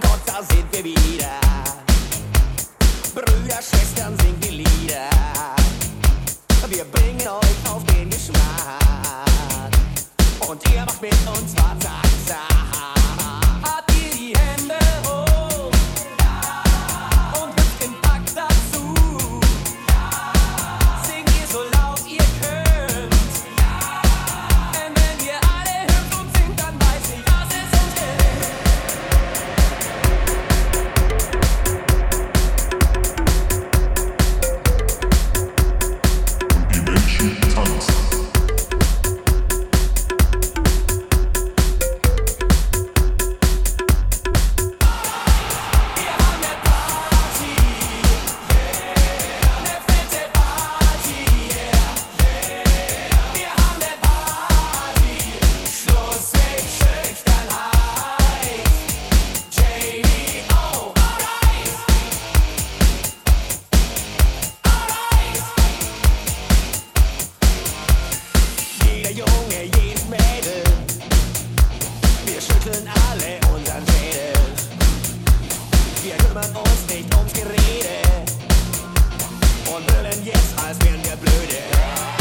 Gott, da sind wir wieder. Brüder, Schwestern, singen die Lieder. Wir bringen euch auf den Geschmack. Und ihr macht mit uns was zack, zack. uns nicht ums Gerede und brüllen jetzt, als wären wir blöde.